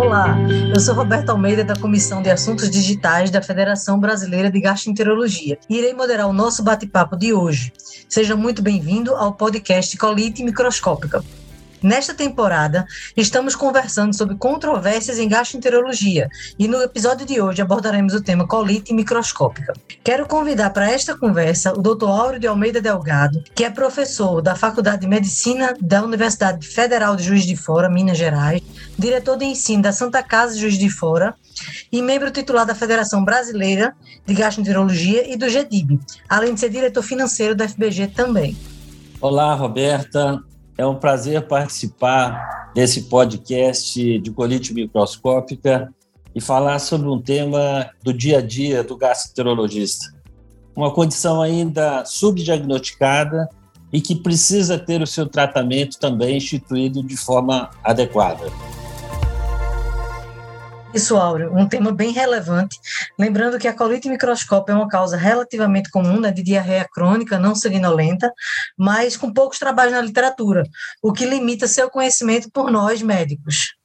Olá, eu sou Roberto Almeida da Comissão de Assuntos Digitais da Federação Brasileira de Gastroenterologia e irei moderar o nosso bate-papo de hoje. Seja muito bem-vindo ao podcast Colite Microscópica. Nesta temporada, estamos conversando sobre controvérsias em gastroenterologia e no episódio de hoje abordaremos o tema colite microscópica. Quero convidar para esta conversa o Dr. Áureo de Almeida Delgado, que é professor da Faculdade de Medicina da Universidade Federal de Juiz de Fora, Minas Gerais, diretor de ensino da Santa Casa de Juiz de Fora e membro titular da Federação Brasileira de Gastroenterologia e do GEDIB, além de ser diretor financeiro da FBG também. Olá, Roberta. É um prazer participar desse podcast de colite microscópica e falar sobre um tema do dia a dia do gastroenterologista. Uma condição ainda subdiagnosticada e que precisa ter o seu tratamento também instituído de forma adequada. Isso, Áureo, um tema bem relevante. Lembrando que a colite microscópica é uma causa relativamente comum né, de diarreia crônica não sanguinolenta, mas com poucos trabalhos na literatura, o que limita seu conhecimento por nós médicos.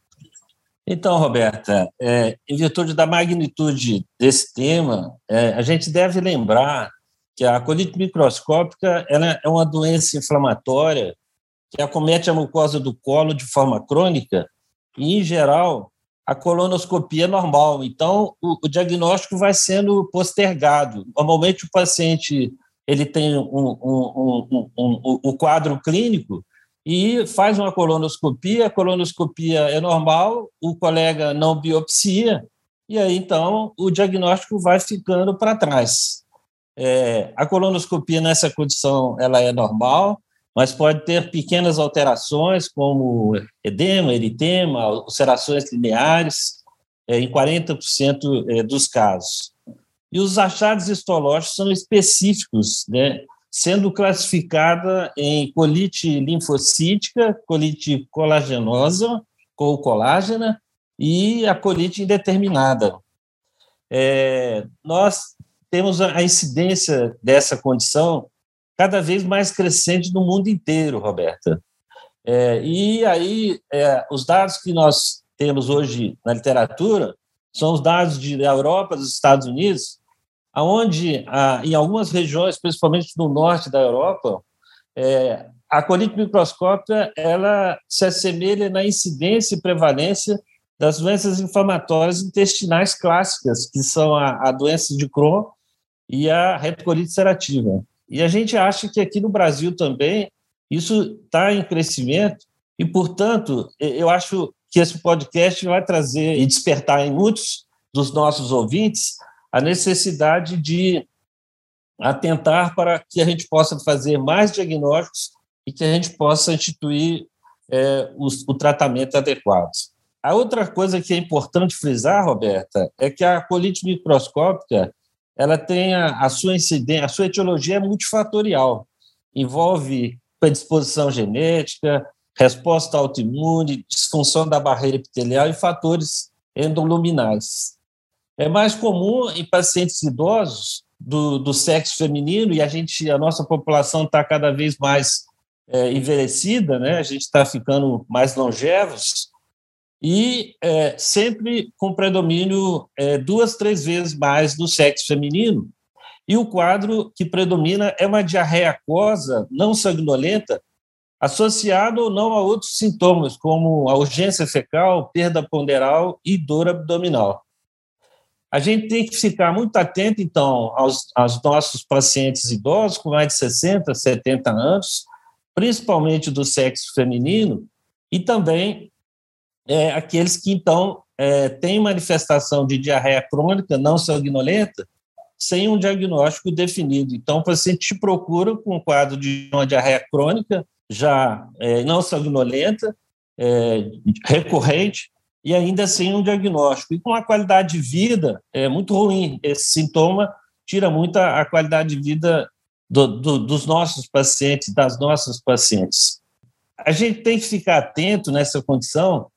Então, Roberta, é, em virtude da magnitude desse tema, é, a gente deve lembrar que a colite microscópica é uma doença inflamatória que acomete a mucosa do colo de forma crônica e, em geral, a colonoscopia é normal. Então, o, o, diagnóstico vai sendo postergado. Normalmente, o paciente ele tem um, um, um, um quadro clínico e faz uma colonoscopia, a colonoscopia é normal, o colega não biopsia, e aí, então, o diagnóstico vai ficando para trás. É, a colonoscopia nessa condição ela é normal, mas pode ter pequenas alterações, como edema, eritema, ulcerações lineares, é, em 40% é, dos casos. E os achados histológicos são específicos, né, sendo classificada em colite linfocítica, colite colagenosa, ou colágena, e a colite indeterminada. É, nós temos a incidência dessa condição cada vez mais crescente no mundo inteiro, Roberta. É, e aí, é, os dados que nós temos hoje na literatura são os dados de, da Europa, dos Estados Unidos, aonde ah, em algumas regiões, principalmente no norte da Europa, é, a colite microscópica ela se assemelha na incidência e prevalência das doenças inflamatórias intestinais clássicas, que são a, a doença de Crohn e a retocolite ulcerativa. E a gente acha que aqui no Brasil também isso está em crescimento e, portanto, eu acho que esse podcast vai trazer e despertar em muitos dos nossos ouvintes a necessidade de atentar para que a gente possa fazer mais diagnósticos e que a gente possa instituir é, o, o tratamento adequado. A outra coisa que é importante frisar, Roberta, é que a colite microscópica ela tem a, a sua incidência, a sua etiologia é multifatorial, envolve predisposição genética, resposta autoimune, disfunção da barreira epitelial e fatores endoluminais. É mais comum em pacientes idosos do, do sexo feminino e a gente, a nossa população está cada vez mais é, envelhecida, né? A gente está ficando mais longevos e é, sempre com predomínio é, duas, três vezes mais do sexo feminino. E o quadro que predomina é uma diarreia aquosa não sanguinolenta, associado ou não a outros sintomas, como a urgência fecal, perda ponderal e dor abdominal. A gente tem que ficar muito atento, então, aos, aos nossos pacientes idosos com mais de 60, 70 anos, principalmente do sexo feminino, e também é, aqueles que, então, é, têm manifestação de diarreia crônica não sanguinolenta sem um diagnóstico definido. Então, o paciente te procura com um quadro de uma diarreia crônica já é, não sanguinolenta, é, recorrente, e ainda sem um diagnóstico. E com uma qualidade de vida é muito ruim. Esse sintoma tira muito a, a qualidade de vida do, do, dos nossos pacientes, das nossas pacientes. A gente tem que ficar atento nessa condição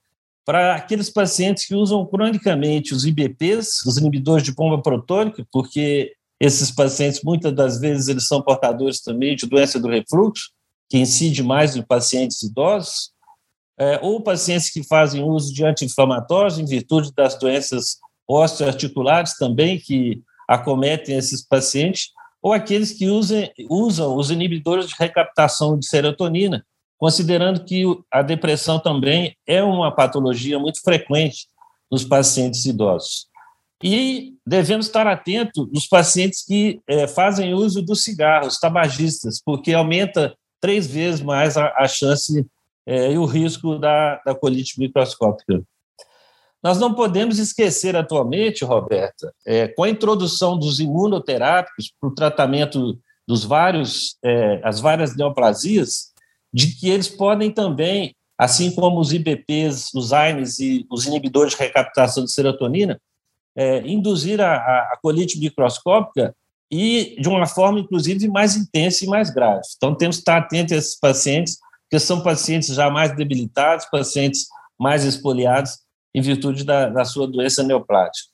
para aqueles pacientes que usam cronicamente os IBPs, os inibidores de pomba protônica, porque esses pacientes, muitas das vezes, eles são portadores também de doença do refluxo, que incide mais em pacientes idosos, é, ou pacientes que fazem uso de anti-inflamatórios em virtude das doenças osteoarticulares também que acometem esses pacientes, ou aqueles que usem, usam os inibidores de recaptação de serotonina, considerando que a depressão também é uma patologia muito frequente nos pacientes idosos. E devemos estar atentos nos pacientes que é, fazem uso dos cigarros, tabagistas, porque aumenta três vezes mais a, a chance é, e o risco da, da colite microscópica. Nós não podemos esquecer atualmente, Roberta, é, com a introdução dos imunoterápicos para o tratamento dos vários, é, as várias neoplasias, de que eles podem também, assim como os IBPs, os AINES e os inibidores de recaptação de serotonina, é, induzir a, a, colite microscópica e de uma forma, inclusive, mais intensa e mais grave. Então, temos que estar atentos a esses pacientes, porque são pacientes já mais debilitados, pacientes mais espoliados em virtude da, da sua doença neoplática.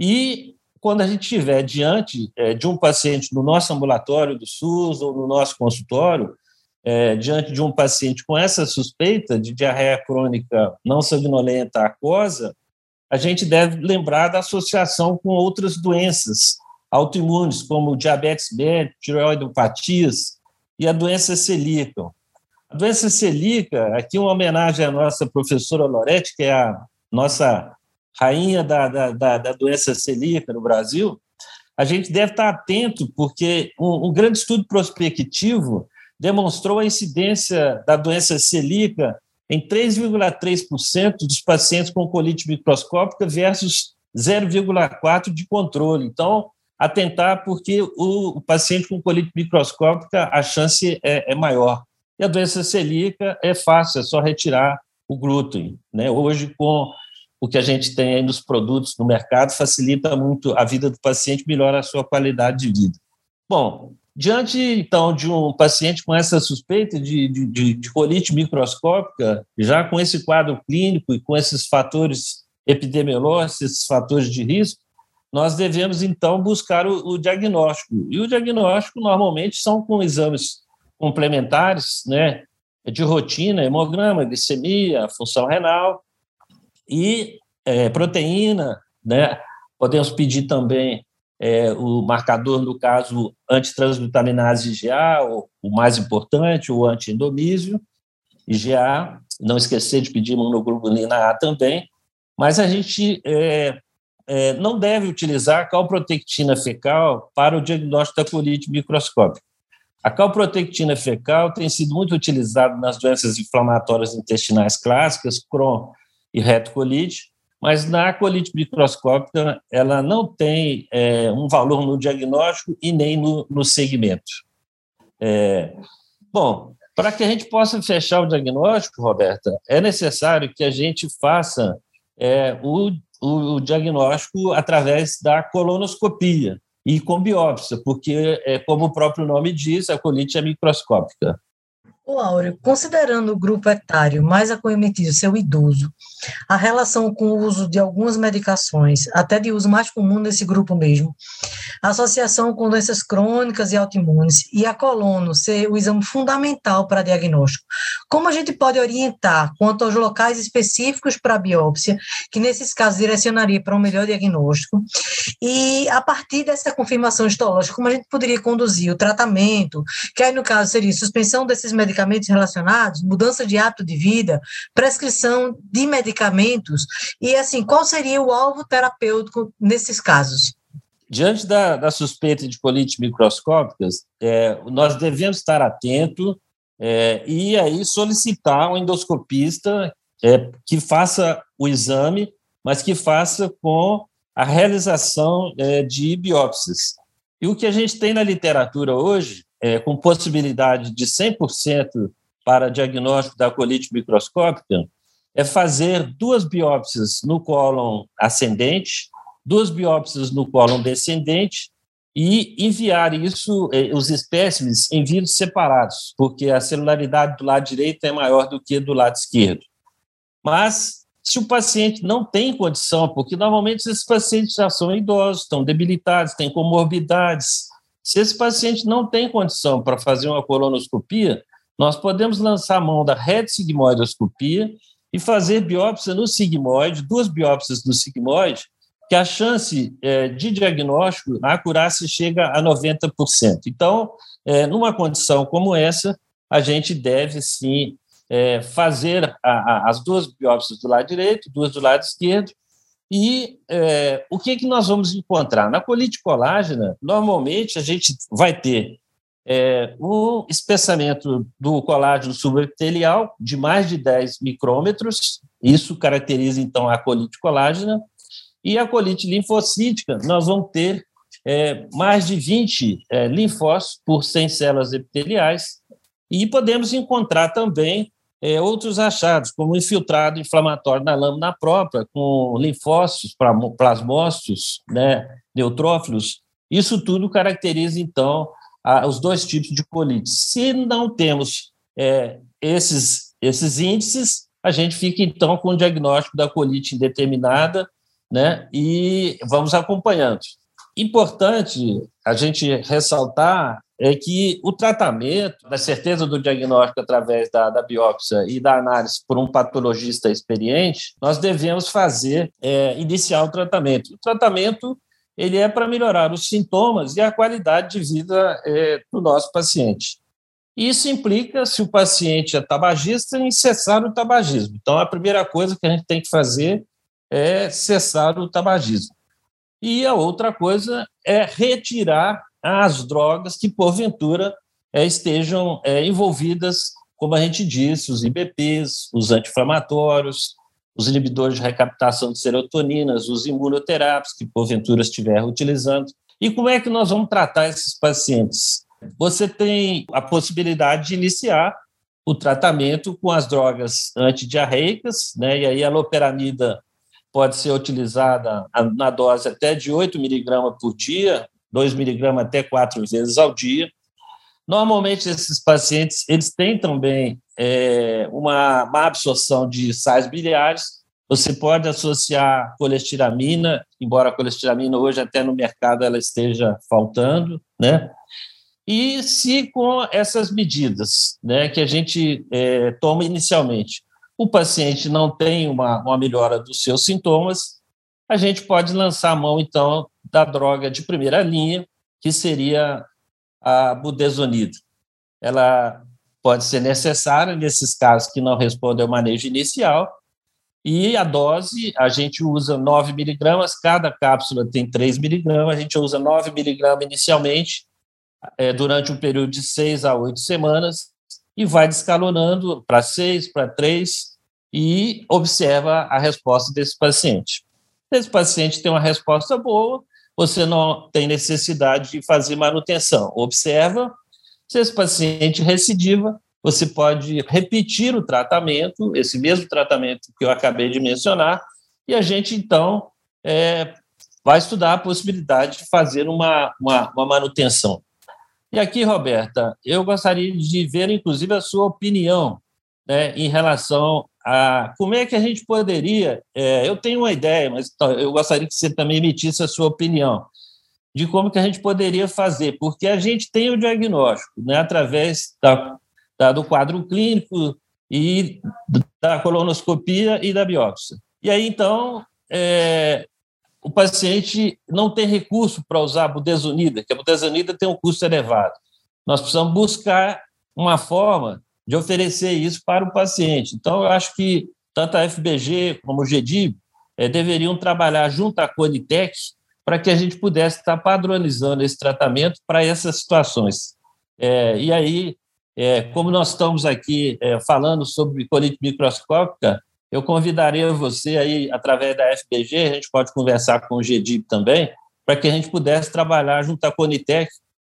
E quando a gente estiver diante é, de um paciente no nosso ambulatório do SUS ou no nosso consultório, é, diante de um paciente com essa suspeita de diarreia crônica não sanguinolenta aquosa, a gente deve lembrar da associação com outras doenças autoimunes, como diabetes B, tireoidopatias e a doença celíaca. A doença celíaca, aqui uma homenagem à nossa professora Loretti, que é a nossa rainha da, da, da, da doença celíaca no Brasil, a gente deve estar atento, porque um, um grande estudo prospectivo demonstrou a incidência da doença celíaca em 3,3% dos pacientes com colite microscópica versus 0,4% de controle. Então, atentar porque o, o, paciente com colite microscópica, a chance é, é, maior. E a doença celíaca é fácil, é só retirar o glúten. Né? Hoje, com o que a gente tem aí nos produtos no mercado, facilita muito a vida do paciente, melhora a sua qualidade de vida. Bom, Diante, então, de um paciente com essa suspeita de, de, de, colite microscópica, já com esse quadro clínico e com esses fatores epidemiológicos, esses fatores de risco, nós devemos, então, buscar o, o diagnóstico. E o diagnóstico, normalmente, são com exames complementares, né, de rotina, hemograma, glicemia, função renal e é, proteína, né, podemos pedir também é, o marcador, no caso, antitransglutaminase IgA, o, o mais importante, o antiendomísio, IgA, não esquecer de pedir imunoglobulina A também, mas a gente é, é, não deve utilizar a calprotectina fecal para o diagnóstico da colite microscópica. A calprotectina fecal tem sido muito utilizada nas doenças inflamatórias intestinais clássicas, Crohn e retocolite, mas na colite microscópica ela não tem é, um valor no diagnóstico e nem no, no segmento. É, bom, para que a gente possa fechar o diagnóstico, Roberta, é necessário que a gente faça é, o, o, diagnóstico através da colonoscopia e com biópsia, porque, é, como o próprio nome diz, a colite é microscópica. O Áureo, considerando o grupo etário mais acometido ser o idoso, a relação com o uso de algumas medicações, até de uso mais comum nesse grupo mesmo, a associação com doenças crônicas e autoimunes e a colono ser o exame fundamental para diagnóstico, como a gente pode orientar quanto aos locais específicos para a biópsia, que nesses casos direcionaria para um melhor diagnóstico, e a partir dessa confirmação histológica, como a gente poderia conduzir o tratamento, que aí no caso seria suspensão desses medicamentos relacionados, mudança de hábito de vida, prescrição de medicamentos medicamentos? E, assim, qual seria o alvo terapêutico nesses casos? Diante da, da suspeita de colites microscópicas, é, nós devemos estar atentos é, e aí solicitar um endoscopista é, que faça o exame, mas que faça com a realização é, de biópsias. E o que a gente tem na literatura hoje, é, com possibilidade de 100% para diagnóstico da colite microscópica, é fazer duas biópsias no cólon ascendente, duas biópsias no cólon descendente e enviar isso, eh, os espécimes, em vírus separados, porque a celularidade do lado direito é maior do que do lado esquerdo. Mas, se o paciente não tem condição, porque normalmente esses pacientes já são idosos, estão debilitados, têm comorbidades, se esse paciente não tem condição para fazer uma colonoscopia, nós podemos lançar a mão da retsigmoidoscopia e fazer biópsia no sigmoide, duas biópsias no sigmoide, que a chance é, de diagnóstico, a acurácia chega a 90%. Então, é, numa condição como essa, a gente deve sim é, fazer a, a, as duas biópsias do lado direito, duas do lado esquerdo, e é, o que, que nós vamos encontrar? Na colite colágena, normalmente a gente vai ter é, um espessamento do colágeno subepitelial de mais de 10 micrômetros, isso caracteriza então a colite colágena, e a colite linfocítica, nós vamos ter é, mais de 20 é, linfócitos por 100 células epiteliais, e podemos encontrar também é, outros achados, como infiltrado inflamatório na lâmina própria, com linfócitos, plasmócitos, né, neutrófilos. Isso tudo caracteriza, então, a, os dois tipos de colite. Se não temos é, esses, esses índices, a gente fica, então, com o diagnóstico da colite indeterminada, né, e vamos acompanhando. Importante a gente ressaltar é que o tratamento, da certeza do diagnóstico através da, da, biópsia e da análise por um patologista experiente, nós devemos fazer, é, iniciar o tratamento. O tratamento ele é para melhorar os sintomas e a qualidade de vida é, do nosso paciente. Isso implica, se o paciente é tabagista, em cessar o tabagismo. Então, a primeira coisa que a gente tem que fazer é cessar o tabagismo. E a outra coisa é retirar as drogas que, porventura, é, estejam é, envolvidas, como a gente disse, os IBPs, os anti-inflamatórios, os inibidores de recaptação de serotoninas, os imunoterápicos que porventura estiver utilizando. E como é que nós vamos tratar esses pacientes? Você tem a possibilidade de iniciar o tratamento com as drogas antidiarreicas, né? e aí a loperamida pode ser utilizada na dose até de 8 miligramas por dia, 2 miligramas até quatro vezes ao dia. Normalmente, esses pacientes eles têm também é, uma má absorção de sais biliares. Você pode associar colestiramina, embora a colestiramina hoje até no mercado ela esteja faltando, né? E se com essas medidas, né, que a gente é, toma inicialmente, o paciente não tem uma, uma melhora dos seus sintomas, a gente pode lançar a mão então da droga de primeira linha, que seria a budesonida. Ela pode ser necessária nesses casos que não respondem ao manejo inicial, e a dose, a gente usa 9 miligramas, cada cápsula tem 3 miligramas, a gente usa 9 miligramas inicialmente, é, durante um período de 6 a 8 semanas, e vai descalonando para 6, para 3, e observa a resposta desse paciente. Se esse paciente tem uma resposta boa, você não tem necessidade de fazer manutenção. Observa, se esse paciente recidiva, você pode repetir o tratamento, esse mesmo tratamento que eu acabei de mencionar, e a gente, então, é, vai estudar a possibilidade de fazer uma, uma, uma manutenção. E aqui, Roberta, eu gostaria de ver, inclusive, a sua opinião né, em relação a como é que a gente poderia. É, eu tenho uma ideia, mas eu gostaria que você também emitisse a sua opinião de como que a gente poderia fazer, porque a gente tem o diagnóstico, né, através da, da, do quadro clínico e da colonoscopia e da biópsia. E aí, então, é, o paciente não tem recurso para usar a budesonida, que a budesonida tem um custo elevado. Nós precisamos buscar uma forma de oferecer isso para o paciente. Então, eu acho que tanto a FBG como o GDIB é, deveriam trabalhar junto à Conitec para que a gente pudesse estar padronizando esse tratamento para essas situações. É, e aí, é, como nós estamos aqui falando sobre colite microscópica, eu convidaria você aí, através da FBG, a gente pode conversar com o GDIB também, para que a gente pudesse trabalhar junto à Conitec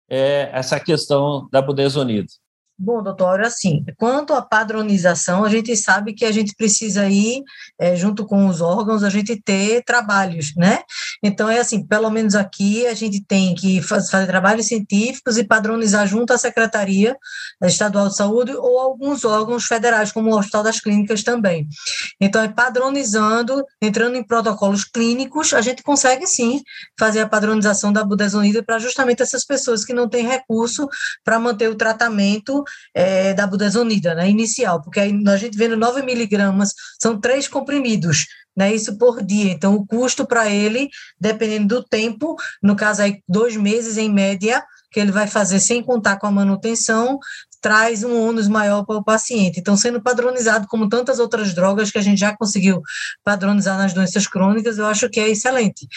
essa questão da budesonida. Bom, doutor, assim, quanto à padronização, a gente sabe que a gente precisa ir, é, junto com os órgãos, a gente ter trabalhos, né? Então, é assim, pelo menos aqui, a gente tem que fazer trabalhos científicos e padronizar junto à Secretaria Estadual de Saúde ou alguns órgãos federais, como o Hospital das Clínicas também. Então, é padronizando, entrando em protocolos clínicos, a gente consegue, sim, fazer a padronização da budesonida para justamente essas pessoas que não têm recurso para manter o tratamento é, da budesonida, né, inicial, porque aí a gente vendo 9 miligramas, são três comprimidos, né, isso por dia. Então, o custo para ele, dependendo do tempo, no caso aí, dois meses em média, que ele vai fazer sem contar com a manutenção, traz um ônus maior para o paciente. Então, sendo padronizado como tantas outras drogas que a gente já conseguiu padronizar nas doenças crônicas, eu acho que é excelente.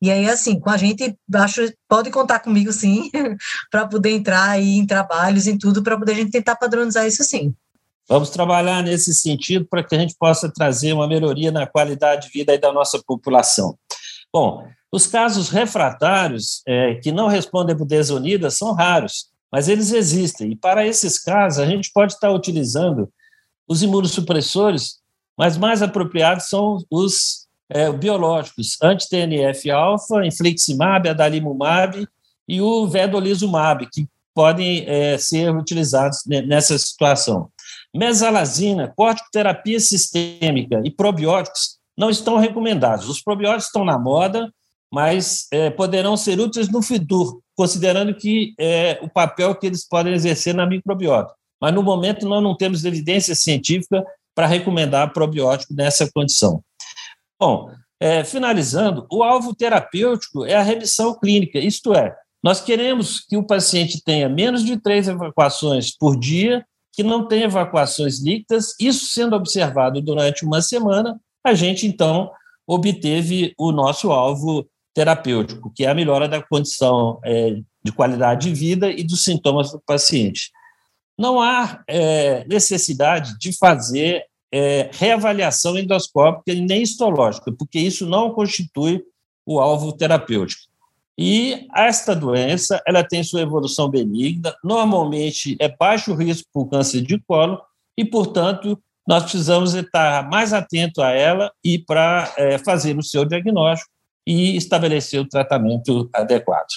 E aí, assim, com a gente, acho, pode contar comigo, sim, para poder entrar aí em trabalhos, em tudo, para poder a gente tentar padronizar isso, sim. Vamos trabalhar nesse sentido para que a gente possa trazer uma melhoria na qualidade de vida da nossa população. Bom, os casos refratários é, que não respondem por desunidas são raros, mas eles existem. E para esses casos, a gente pode estar utilizando os imunossupressores, mas mais apropriados são os é, biológicos, anti-TNF-alfa, infliximab, adalimumab e o vedolizumab, que podem é, ser utilizados nessa situação. Mesalazina, corticoterapia sistêmica e probióticos não estão recomendados. Os probióticos estão na moda, mas é, poderão ser úteis no futuro, considerando que é o papel que eles podem exercer na microbiota. Mas no momento nós não temos evidência científica para recomendar probiótico nessa condição. Bom, é, finalizando, o alvo terapêutico é a remissão clínica, isto é, nós queremos que o paciente tenha menos de três evacuações por dia, que não tenha evacuações líquidas, isso sendo observado durante uma semana, a gente então obteve o nosso alvo terapêutico, que é a melhora da condição é, de qualidade de vida e dos sintomas do paciente. Não há é, necessidade de fazer é, reavaliação endoscópica e nem histológica, porque isso não constitui o alvo terapêutico. E esta doença, ela tem sua evolução benigna, normalmente é baixo risco por câncer de colo e, portanto, nós precisamos estar mais atento a ela e para é, fazer o seu diagnóstico e estabelecer o tratamento adequado.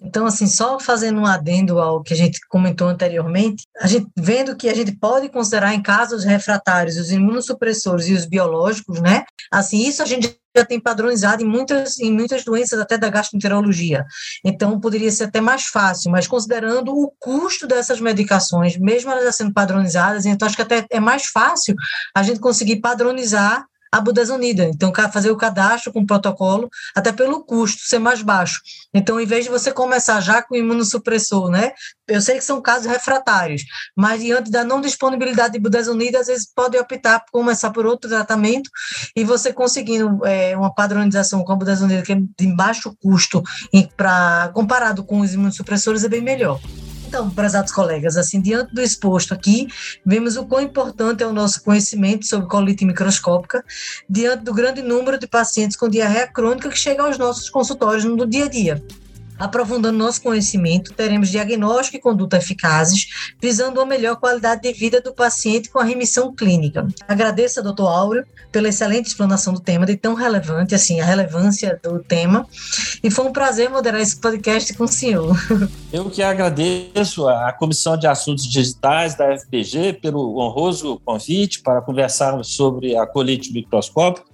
Então, assim, só fazendo um adendo ao que a gente comentou anteriormente, a gente vendo que a gente pode considerar em casos refratários os imunossupressores e os biológicos, né? Assim, isso a gente já tem padronizado em muitas, em muitas doenças até da gastroenterologia. Então, poderia ser até mais fácil, mas considerando o custo dessas medicações, mesmo elas já sendo padronizadas, então acho que até é mais fácil a gente conseguir padronizar a budesonida. Então, fazer o cadastro com o protocolo, até pelo custo ser mais baixo. Então, em vez de você começar já com o imunossupressor, né? Eu sei que são casos refratários, mas diante da não disponibilidade de budesonida, às vezes pode optar por começar por outro tratamento e você conseguindo é, uma padronização com a budesonida que é de baixo custo, para comparado com os imunossupressores, é bem melhor. Então, prezados colegas, assim, diante do exposto aqui, vemos o quão importante é o nosso conhecimento sobre colite microscópica, diante do grande número de pacientes com diarreia crônica que chegam aos nossos consultórios no dia a dia. Aprofundando nosso conhecimento, teremos diagnóstico e conduta eficazes, visando uma melhor qualidade de vida do paciente com a remissão clínica. Agradeço ao doutor Áureo pela excelente explanação do tema, de tão relevante, assim, a relevância do tema. E foi um prazer moderar esse podcast com o senhor. Eu que agradeço à Comissão de Assuntos Digitais da FBG pelo honroso convite para conversarmos sobre a colite microscópica,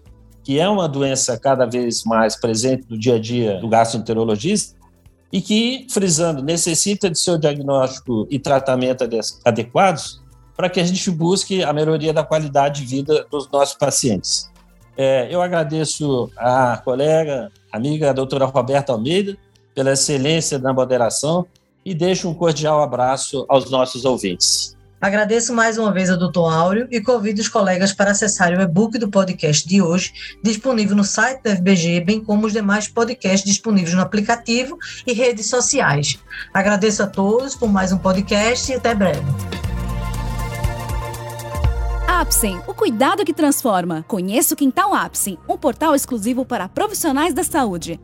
que é uma doença cada vez mais presente no dia a dia do gastroenterologista e que, frisando, necessita de seu diagnóstico e tratamento adequados para que a gente busque a melhoria da qualidade de vida dos nossos pacientes. É, eu agradeço à colega, amiga, a doutora Roberta Almeida, pela excelência na moderação e deixo um cordial abraço aos nossos ouvintes. Agradeço mais uma vez ao Dr. Áureo e convido os colegas para acessarem o e-book do podcast de hoje, disponível no site da FBG, bem como os demais podcasts disponíveis no aplicativo e redes sociais. Agradeço a todos por mais um podcast e até breve. Apsen, o cuidado que transforma. Conheça o Quintal Apsen, um portal exclusivo para profissionais da saúde.